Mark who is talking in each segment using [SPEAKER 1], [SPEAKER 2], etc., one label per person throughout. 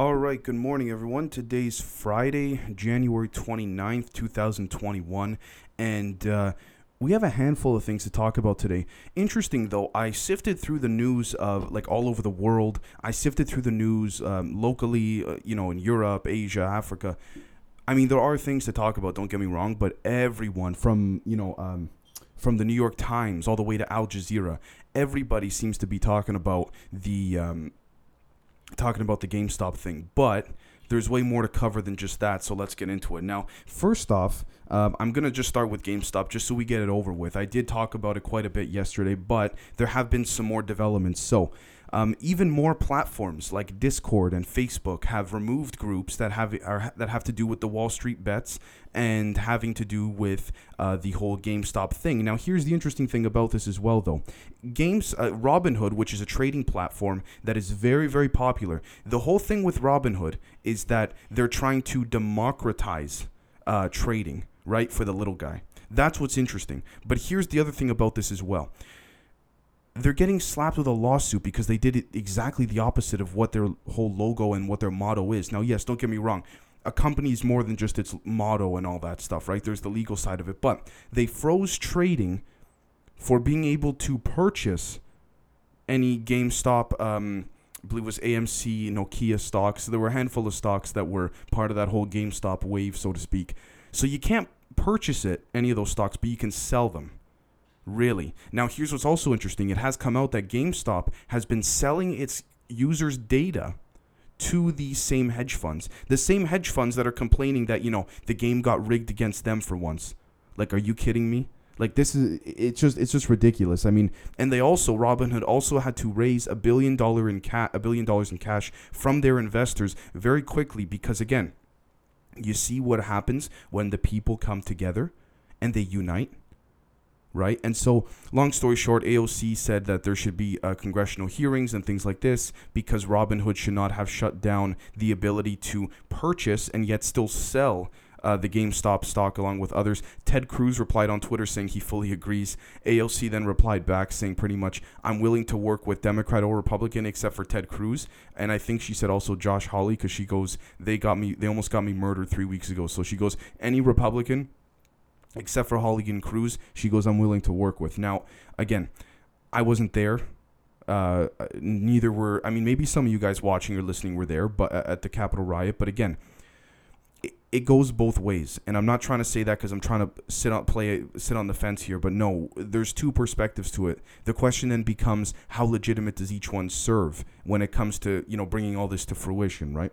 [SPEAKER 1] All right, good morning, everyone. Today's Friday, January 29th, 2021, and uh, we have a handful of things to talk about today. Interesting, though, I sifted through the news of like all over the world. I sifted through the news um, locally, uh, you know, in Europe, Asia, Africa. I mean, there are things to talk about, don't get me wrong, but everyone from, you know, um, from the New York Times all the way to Al Jazeera, everybody seems to be talking about the um, talking about the GameStop thing, but there's way more to cover than just that. So let's get into it. Now, first off, um, I'm going to just start with GameStop just so we get it over with. I did talk about it quite a bit yesterday, but there have been some more developments. So, um, even more platforms like Discord and Facebook have removed groups that have are, that have to do with the Wall Street bets and having to do with uh, the whole GameStop thing. Now, here's the interesting thing about this as well, though. Games uh, Robinhood, which is a trading platform that is very very popular. The whole thing with Robinhood is that they're trying to democratize uh, trading, right, for the little guy. That's what's interesting. But here's the other thing about this as well they're getting slapped with a lawsuit because they did exactly the opposite of what their whole logo and what their motto is. Now, yes, don't get me wrong. A company is more than just its motto and all that stuff, right? There's the legal side of it. But they froze trading for being able to purchase any GameStop, um, I believe it was AMC, Nokia stocks. There were a handful of stocks that were part of that whole GameStop wave, so to speak. So you can't purchase it, any of those stocks, but you can sell them. Really. Now, here's what's also interesting it has come out that GameStop has been selling its users' data to these same hedge funds. The same hedge funds that are complaining that, you know, the game got rigged against them for once. Like, are you kidding me? Like this is it's just it's just ridiculous. I mean, and they also Robinhood also had to raise a billion dollar in cat a billion dollars in cash from their investors very quickly because again, you see what happens when the people come together and they unite right? And so, long story short, AOC said that there should be uh, congressional hearings and things like this because Robinhood should not have shut down the ability to purchase and yet still sell. Uh, the GameStop stock, along with others. Ted Cruz replied on Twitter saying he fully agrees. AOC then replied back saying pretty much, I'm willing to work with Democrat or Republican except for Ted Cruz. And I think she said also Josh Hawley because she goes, they got me, they almost got me murdered three weeks ago. So she goes, any Republican except for Hawley Cruz, she goes, I'm willing to work with. Now, again, I wasn't there. Uh, neither were, I mean, maybe some of you guys watching or listening were there, but at the Capitol riot. But again, it, it goes both ways, and I'm not trying to say that because I'm trying to sit on play sit on the fence here. But no, there's two perspectives to it. The question then becomes how legitimate does each one serve when it comes to you know bringing all this to fruition, right?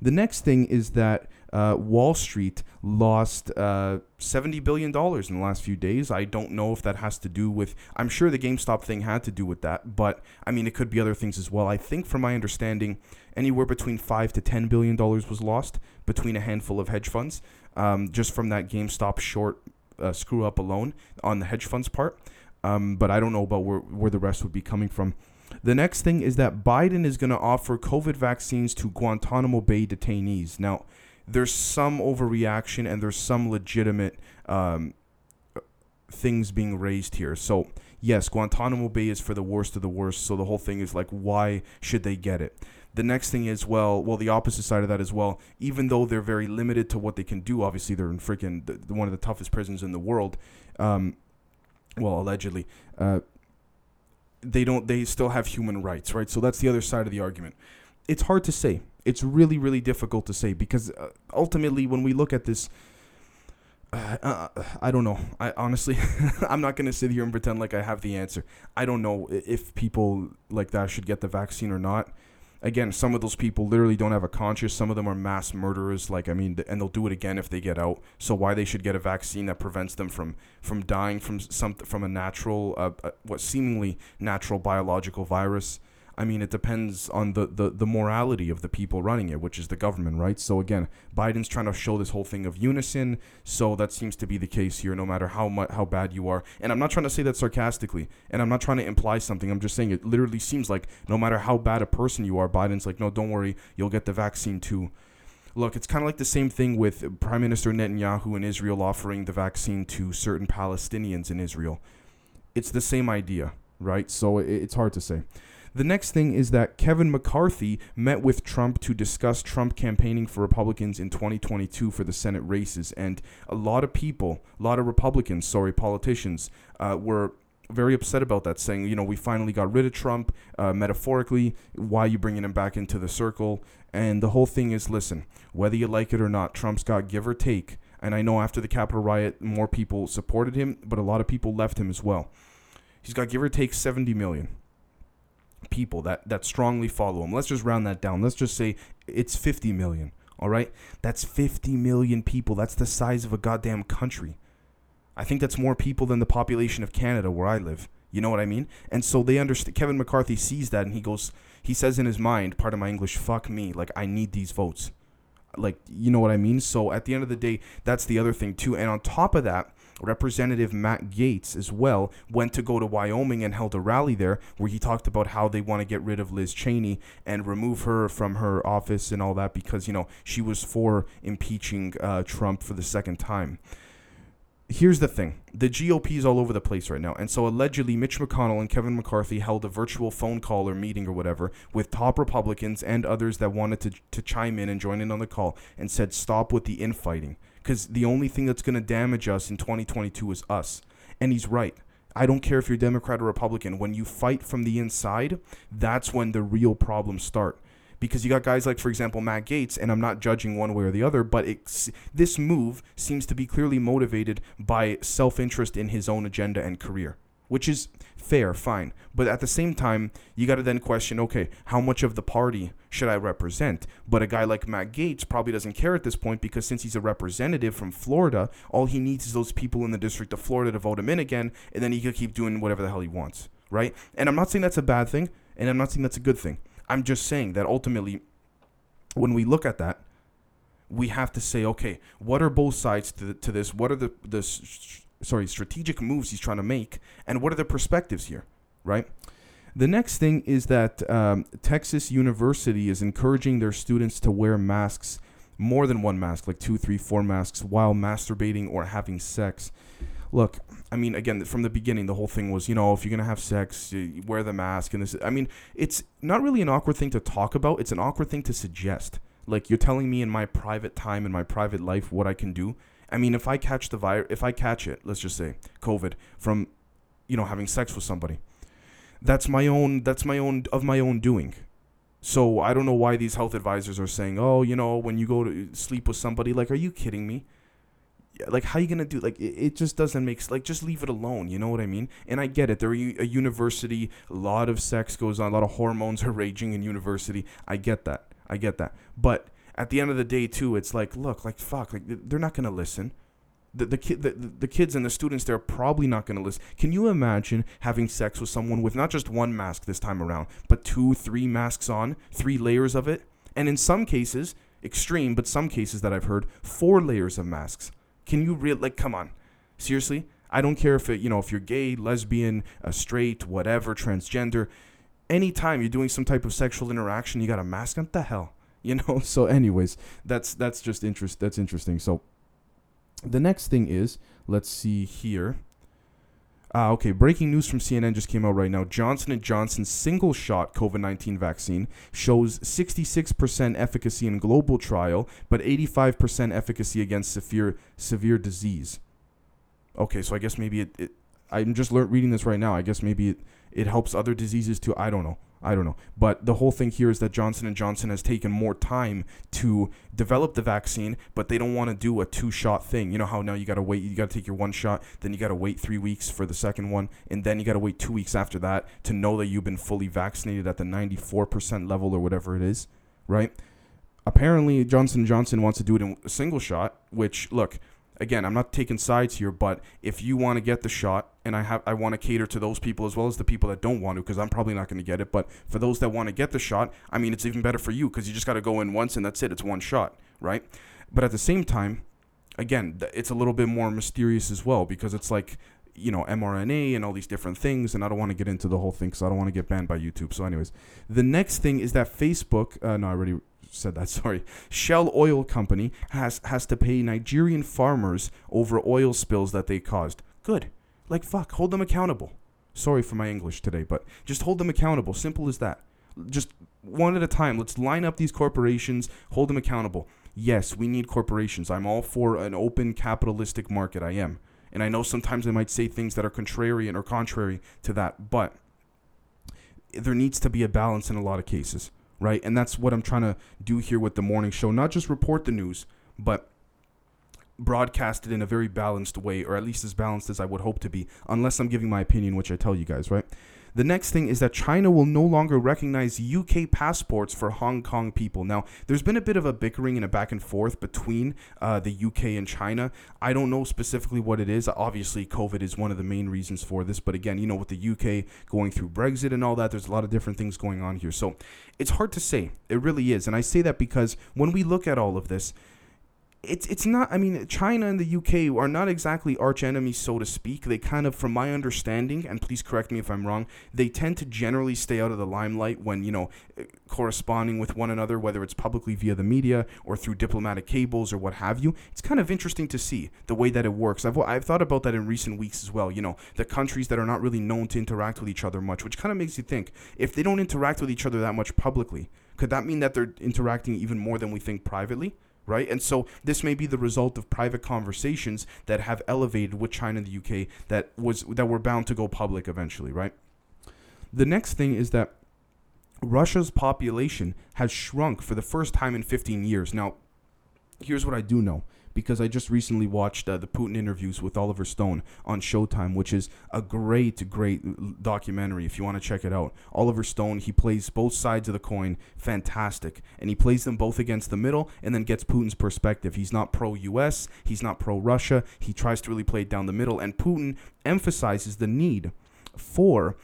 [SPEAKER 1] The next thing is that uh, Wall Street lost uh, $70 billion in the last few days. I don't know if that has to do with, I'm sure the GameStop thing had to do with that, but I mean, it could be other things as well. I think, from my understanding, anywhere between 5 to $10 billion was lost between a handful of hedge funds um, just from that GameStop short uh, screw up alone on the hedge funds part. Um, but I don't know about where, where the rest would be coming from. The next thing is that Biden is going to offer COVID vaccines to Guantanamo Bay detainees. Now, there's some overreaction and there's some legitimate um, things being raised here. So, yes, Guantanamo Bay is for the worst of the worst. So the whole thing is like, why should they get it? The next thing is, well, well, the opposite side of that as well. Even though they're very limited to what they can do, obviously they're in freaking the, the, one of the toughest prisons in the world. Um, well, allegedly, uh, they don't. They still have human rights, right? So that's the other side of the argument. It's hard to say it's really really difficult to say because uh, ultimately when we look at this uh, uh, I don't know. I honestly, I'm not gonna sit here and pretend like I have the answer. I don't know if people like that should get the vaccine or not. Again, some of those people literally don't have a conscience. Some of them are mass murderers. Like I mean, and they'll do it again if they get out. So why they should get a vaccine that prevents them from from dying from some from a natural, uh, uh what seemingly natural biological virus? I mean, it depends on the, the, the morality of the people running it, which is the government, right? So again, Biden's trying to show this whole thing of unison. So that seems to be the case here, no matter how much how bad you are. And I'm not trying to say that sarcastically, and I'm not trying to imply something. I'm just saying it literally seems like no matter how bad a person you are, Biden's like, no, don't worry, you'll get the vaccine too. Look, it's kind of like the same thing with Prime Minister Netanyahu in Israel offering the vaccine to certain Palestinians in Israel. It's the same idea, right? So it's hard to say. The next thing is that Kevin McCarthy met with Trump to discuss Trump campaigning for Republicans in 2022 for the Senate races. And a lot of people, a lot of Republicans, sorry, politicians, uh, were very upset about that, saying, you know, we finally got rid of Trump, uh, metaphorically. Why are you bringing him back into the circle? And the whole thing is listen, whether you like it or not, Trump's got give or take. And I know after the Capitol riot, more people supported him, but a lot of people left him as well. He's got give or take 70 million people that, that strongly follow him. Let's just round that down. Let's just say it's 50 million. All right? That's 50 million people. That's the size of a goddamn country. I think that's more people than the population of Canada where I live. You know what I mean? And so they understand. Kevin McCarthy sees that and he goes, he says in his mind, part of my English, fuck me. Like, I need these votes. Like, you know what I mean? So at the end of the day, that's the other thing too. And on top of that, Representative Matt Gaetz as well went to go to Wyoming and held a rally there where he talked about how they want to get rid of Liz Cheney and remove her from her office and all that because, you know, she was for impeaching uh, Trump for the second time here's the thing the GOP is all over the place right now. And so allegedly, Mitch McConnell and Kevin McCarthy held a virtual phone call or meeting or whatever with top Republicans and others that wanted to, to chime in and join in on the call and said, stop with the infighting. Because the only thing that's going to damage us in 2022 is us. And he's right. I don't care if you're Democrat or Republican. When you fight from the inside, that's when the real problems start because you got guys like, for example, Matt Gaetz, and I'm not judging one way or the other, but this move seems to be clearly motivated by self interest in his own agenda and career, which is fair, fine. But at the same time, you got to then question okay, how much of the party should I represent? But a guy like Matt Gaetz probably doesn't care at this point because since he's a representative from Florida, all he needs is those people in the District of Florida to vote him in again, and then he can keep doing whatever the hell he wants, right? And I'm not saying that's a bad thing, and I'm not saying that's a good thing. I'm just saying that ultimately, when we look at that, we have to say, okay, what are both sides to, the, to this? What are the, the sorry strategic moves he's trying to make, and what are the perspectives here, right? The next thing is that um, Texas University is encouraging their students to wear masks, more than one mask, like two, three, four masks, while masturbating or having sex. Look, I mean, again, from the beginning, the whole thing was, you know, if you're gonna have sex, wear the mask, and this. I mean, it's not really an awkward thing to talk about. It's an awkward thing to suggest. Like you're telling me in my private time, in my private life, what I can do. I mean, if I catch the virus, if I catch it, let's just say COVID from, you know, having sex with somebody, that's my own. That's my own of my own doing. So I don't know why these health advisors are saying, oh, you know, when you go to sleep with somebody, like, are you kidding me? like how you gonna do like it, it, just doesn't make like just leave it alone you know what i mean and i get it they're a university a lot of sex goes on a lot of hormones are raging in university i get that i get that but at the end of the day too it's like look like fuck like they're not gonna listen the, the, kid, the, the kids and the students they're probably not going to listen can you imagine having sex with someone with not just one mask this time around but two three masks on three layers of it and in some cases extreme but some cases that i've heard four layers of masks can you really like come on? Seriously? I don't care if it, you know, if you're gay, lesbian, straight, whatever, transgender. Anytime you're doing some type of sexual interaction, you got a mask. What the hell? You know. So, anyways, that's that's just interest. That's interesting. So, the next thing is, let's see here. Uh, okay, breaking news from CNN just came out right now. Johnson & Johnson's single-shot COVID-19 vaccine shows 66% efficacy in global trial, but 85% efficacy against severe severe disease. Okay, so I guess maybe it, it I'm just reading this right now. I guess maybe it, it helps other diseases too. I don't know. I don't know. But the whole thing here is that Johnson & Johnson has taken more time to develop the vaccine, but they don't want to do a two-shot thing. You know how now you got to wait, you got to take your one shot, then you got to wait 3 weeks for the second one, and then you got to wait 2 weeks after that to know that you've been fully vaccinated at the 94% level or whatever it is, right? Apparently Johnson & Johnson wants to do it in a single shot, which look, again, I'm not taking sides here, but if you want to get the shot, and I have I want to cater to those people as well as the people that don't want to, because I'm probably not going to get it. But for those that want to get the shot, I mean, it's even better for you because you just got to go in once and that's it. It's one shot, right? But at the same time, again, it's a little bit more mysterious as well because it's like you know mRNA and all these different things, and I don't want to get into the whole thing because I don't want to get banned by YouTube. So, anyways, the next thing is that Facebook. Uh, no, I already said that. Sorry. Shell Oil Company has has to pay Nigerian farmers over oil spills that they caused. Good. Like fuck, hold them accountable. Sorry for my English today, but just hold them accountable. Simple as that. Just one at a time. Let's line up these corporations, hold them accountable. Yes, we need corporations. I'm all for an open capitalistic market. I am. And I know sometimes I might say things that are contrarian or contrary to that, but there needs to be a balance in a lot of cases, right? And that's what I'm trying to do here with the morning show. Not just report the news, but broadcast it in a very balanced way, or at least as balanced as I would hope to be, unless I'm giving my opinion, which I tell you guys, right? The next thing is that China will no longer recognize UK passports for Hong Kong people. Now, there's been a bit of a bickering and a back and forth between uh, the UK and China. I don't know specifically what it is. Obviously, COVID is one of the main reasons for this. But again, you know, with the UK going through Brexit and all that, there's a lot of different things going on here. So it's hard to say. It really is. And I say that because when we look at all of this, it's it's not. I mean, China and the UK are not exactly arch enemies, so to speak. They kind of, from my understanding, and please correct me if I'm wrong, they tend to generally stay out of the limelight when you know eh, corresponding with one another, whether it's publicly via the media or through diplomatic cables or what have you. It's kind of interesting to see the way that it works. I've I've thought about that in recent weeks as well. You know, the countries that are not really known to interact with each other much, which kind of makes you think if they don't interact with each other that much publicly, could that mean that they're interacting even more than we think privately? Right? And so this may be the result of private conversations that have elevated with China and the UK that was that were bound to go public eventually, right? The next thing is that Russia's population has shrunk for the first time in 15 years. Now, here's what I do know because I just recently watched uh, the Putin interviews with Oliver Stone on Showtime, which is a great, great documentary if you want to check it out. Oliver Stone, he plays both sides of the coin, fantastic. And he plays them both against the middle and then gets Putin's perspective. He's not pro US, he's not pro Russia. He tries to really play it down the middle. And Putin emphasizes the need for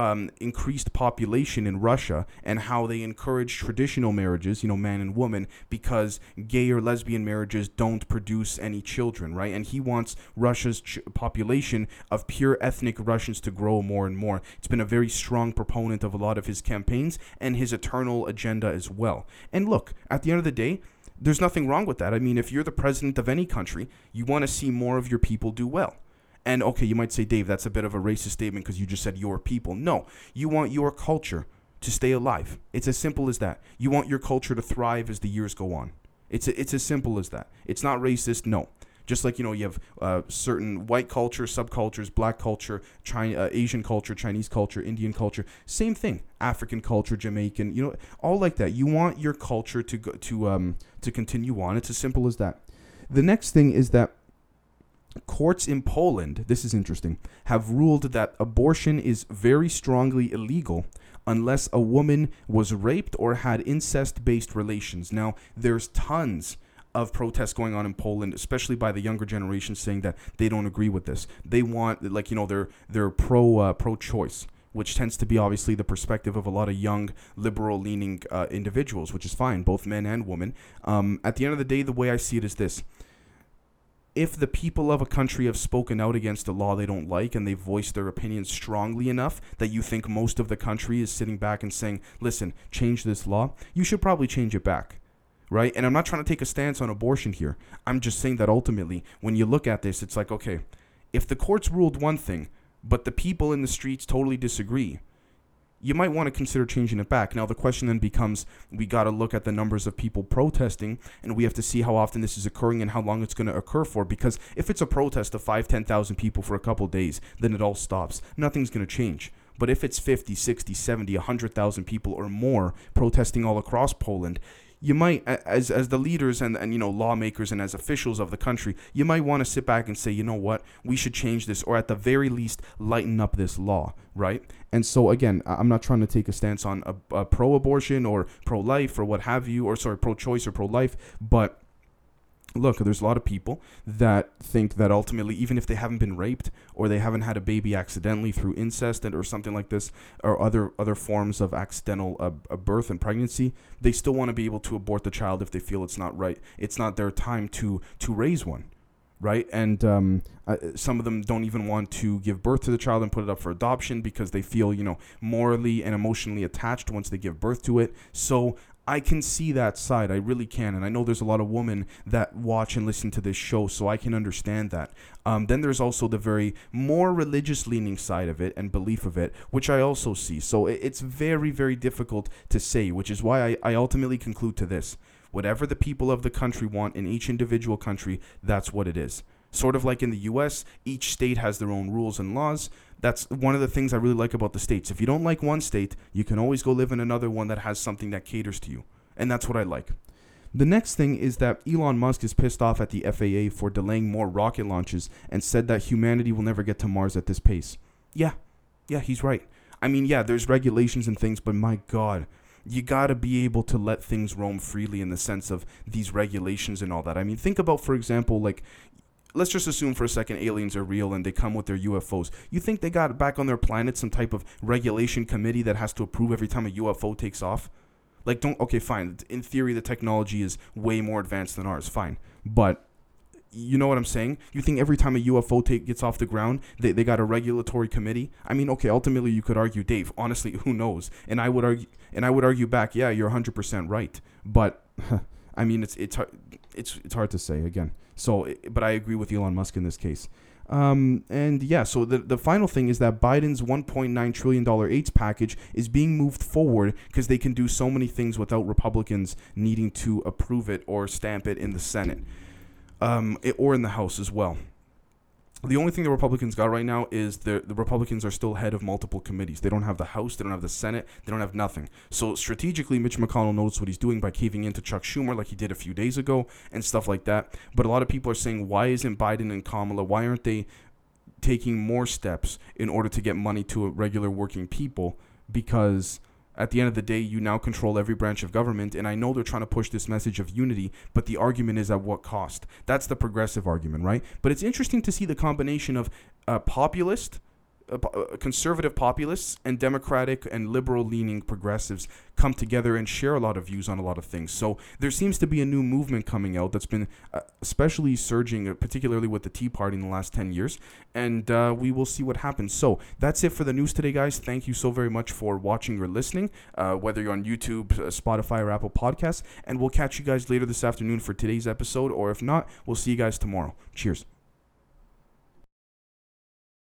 [SPEAKER 1] um, increased population in Russia and how they encourage traditional marriages, you know, man and woman, because gay or lesbian marriages don't produce any children, right? And he wants Russia's ch- population of pure ethnic Russians to grow more and more. It's been a very strong proponent of a lot of his campaigns and his eternal agenda as well. And look, at the end of the day, there's nothing wrong with that. I mean, if you're the president of any country, you want to see more of your people do well. And okay, you might say, Dave, that's a bit of a racist statement because you just said your people. No, you want your culture to stay alive. It's as simple as that. You want your culture to thrive as the years go on. It's a, it's as simple as that. It's not racist. No. Just like you know, you have uh, certain white culture, subcultures, black culture, China, uh, Asian culture, Chinese culture, Indian culture. Same thing. African culture, Jamaican. You know, all like that. You want your culture to go to um to continue on. It's as simple as that. The next thing is that Courts in Poland, this is interesting, have ruled that abortion is very strongly illegal unless a woman was raped or had incest based relations. Now, there's tons of protests going on in Poland, especially by the younger generation, saying that they don't agree with this. They want, like you know, they're they're pro uh, pro choice, which tends to be obviously the perspective of a lot of young liberal leaning uh, individuals, which is fine, both men and women. Um, at the end of the day, the way I see it is this: if the people of a country have spoken out against a law they don't like and they've voiced their opinions strongly enough that you think most of the country is sitting back and saying, listen, change this law, you should probably change it back. Right? And I'm not trying to take a stance on abortion here. I'm just saying that ultimately, when you look at this, it's like, okay, if the courts ruled one thing, but the people in the streets totally disagree, you might want to consider changing it back. Now, the question then becomes we got to look at the numbers of people protesting, and we have to see how often this is occurring and how long it's going to occur for. Because if it's a protest of 5, 10,000 people for a couple days, then it all stops. Nothing's going to change. But if it's 50, 60, 70, 100,000 people or more protesting all across Poland, you might as as the leaders and, and you know lawmakers and as officials of the country you might want to sit back and say you know what? We should change this or at the very least lighten up this law right? And so again i'm not trying to take a stance on a, a pro-abortion or pro-life or what have you or sorry pro-choice or pro-life but look, there's a lot of people that think that ultimately, even if they haven't been raped or they haven't had a baby accidentally through incest and, or something like this, or other other forms of accidental uh, birth and pregnancy, they still want to be able to abort the child if they feel it's not right. It's not their time to to raise one right? And um, uh, some of them don't even want to give birth to the child and put it up for adoption because they feel, you know, morally and emotionally attached once they give birth to it. So I can see that side. I really can. And I know there's a lot of women that watch and listen to this show, so I can understand that. Um, then there's also the very more religious leaning side of it and belief of it, which I also see. So it's very, very difficult to say, which is why I, I ultimately conclude to this. Whatever the people of the country want in each individual country, that's what it is. Sort of like in the US, each state has their own rules and laws. That's one of the things I really like about the states. If you don't like one state, you can always go live in another one that has something that caters to you. And that's what I like. The next thing is that Elon Musk is pissed off at the FAA for delaying more rocket launches and said that humanity will never get to Mars at this pace. Yeah, yeah, he's right. I mean, yeah, there's regulations and things, but my God, you got to be able to let things roam freely in the sense of these regulations and all that. I mean, think about, for example, like, let's just assume for a second aliens are real and they come with their UFOs. You think they got back on their planet some type of regulation committee that has to approve every time a UFO takes off? Like, don't, okay, fine. In theory, the technology is way more advanced than ours, fine. But you know what I'm saying? You think every time a UFO take gets off the ground, they, they got a regulatory committee? I mean, okay, ultimately you could argue, Dave, honestly, who knows? And I would argue and I would argue back, yeah, you're 100% right. But I mean, it's it's it's it's hard to say again. So, but I agree with Elon Musk in this case. Um, and yeah, so the, the final thing is that Biden's $1.9 trillion AIDS package is being moved forward because they can do so many things without Republicans needing to approve it or stamp it in the Senate um, it, or in the House as well the only thing the Republicans got right now is the the Republicans are still head of multiple committees. They don't have the House, they don't have the Senate, they don't have nothing. So strategically, Mitch McConnell knows what he's doing by caving into Chuck Schumer like he did a few days ago and stuff like that. But a lot of people are saying, why isn't Biden and Kamala? Why aren't they taking more steps in order to get money to regular working people? Because at the end of the day, you now control every branch of government. And I know they're trying to push this message of unity, but the argument is at what cost? That's the progressive argument, right? But it's interesting to see the combination of a populist uh, uh, conservative populists and democratic and liberal leaning progressives come together and share a lot of views on a lot of things. So there seems to be a new movement coming out that's been uh, especially surging, particularly with the Tea Party in the last 10 years. And uh, we will see what happens. So that's it for the news today, guys. Thank you so very much for watching or listening, whether you're on YouTube, Spotify, or Apple Podcasts. And we'll catch you guys later this afternoon for today's episode. Or if not, we'll see you guys tomorrow. Cheers.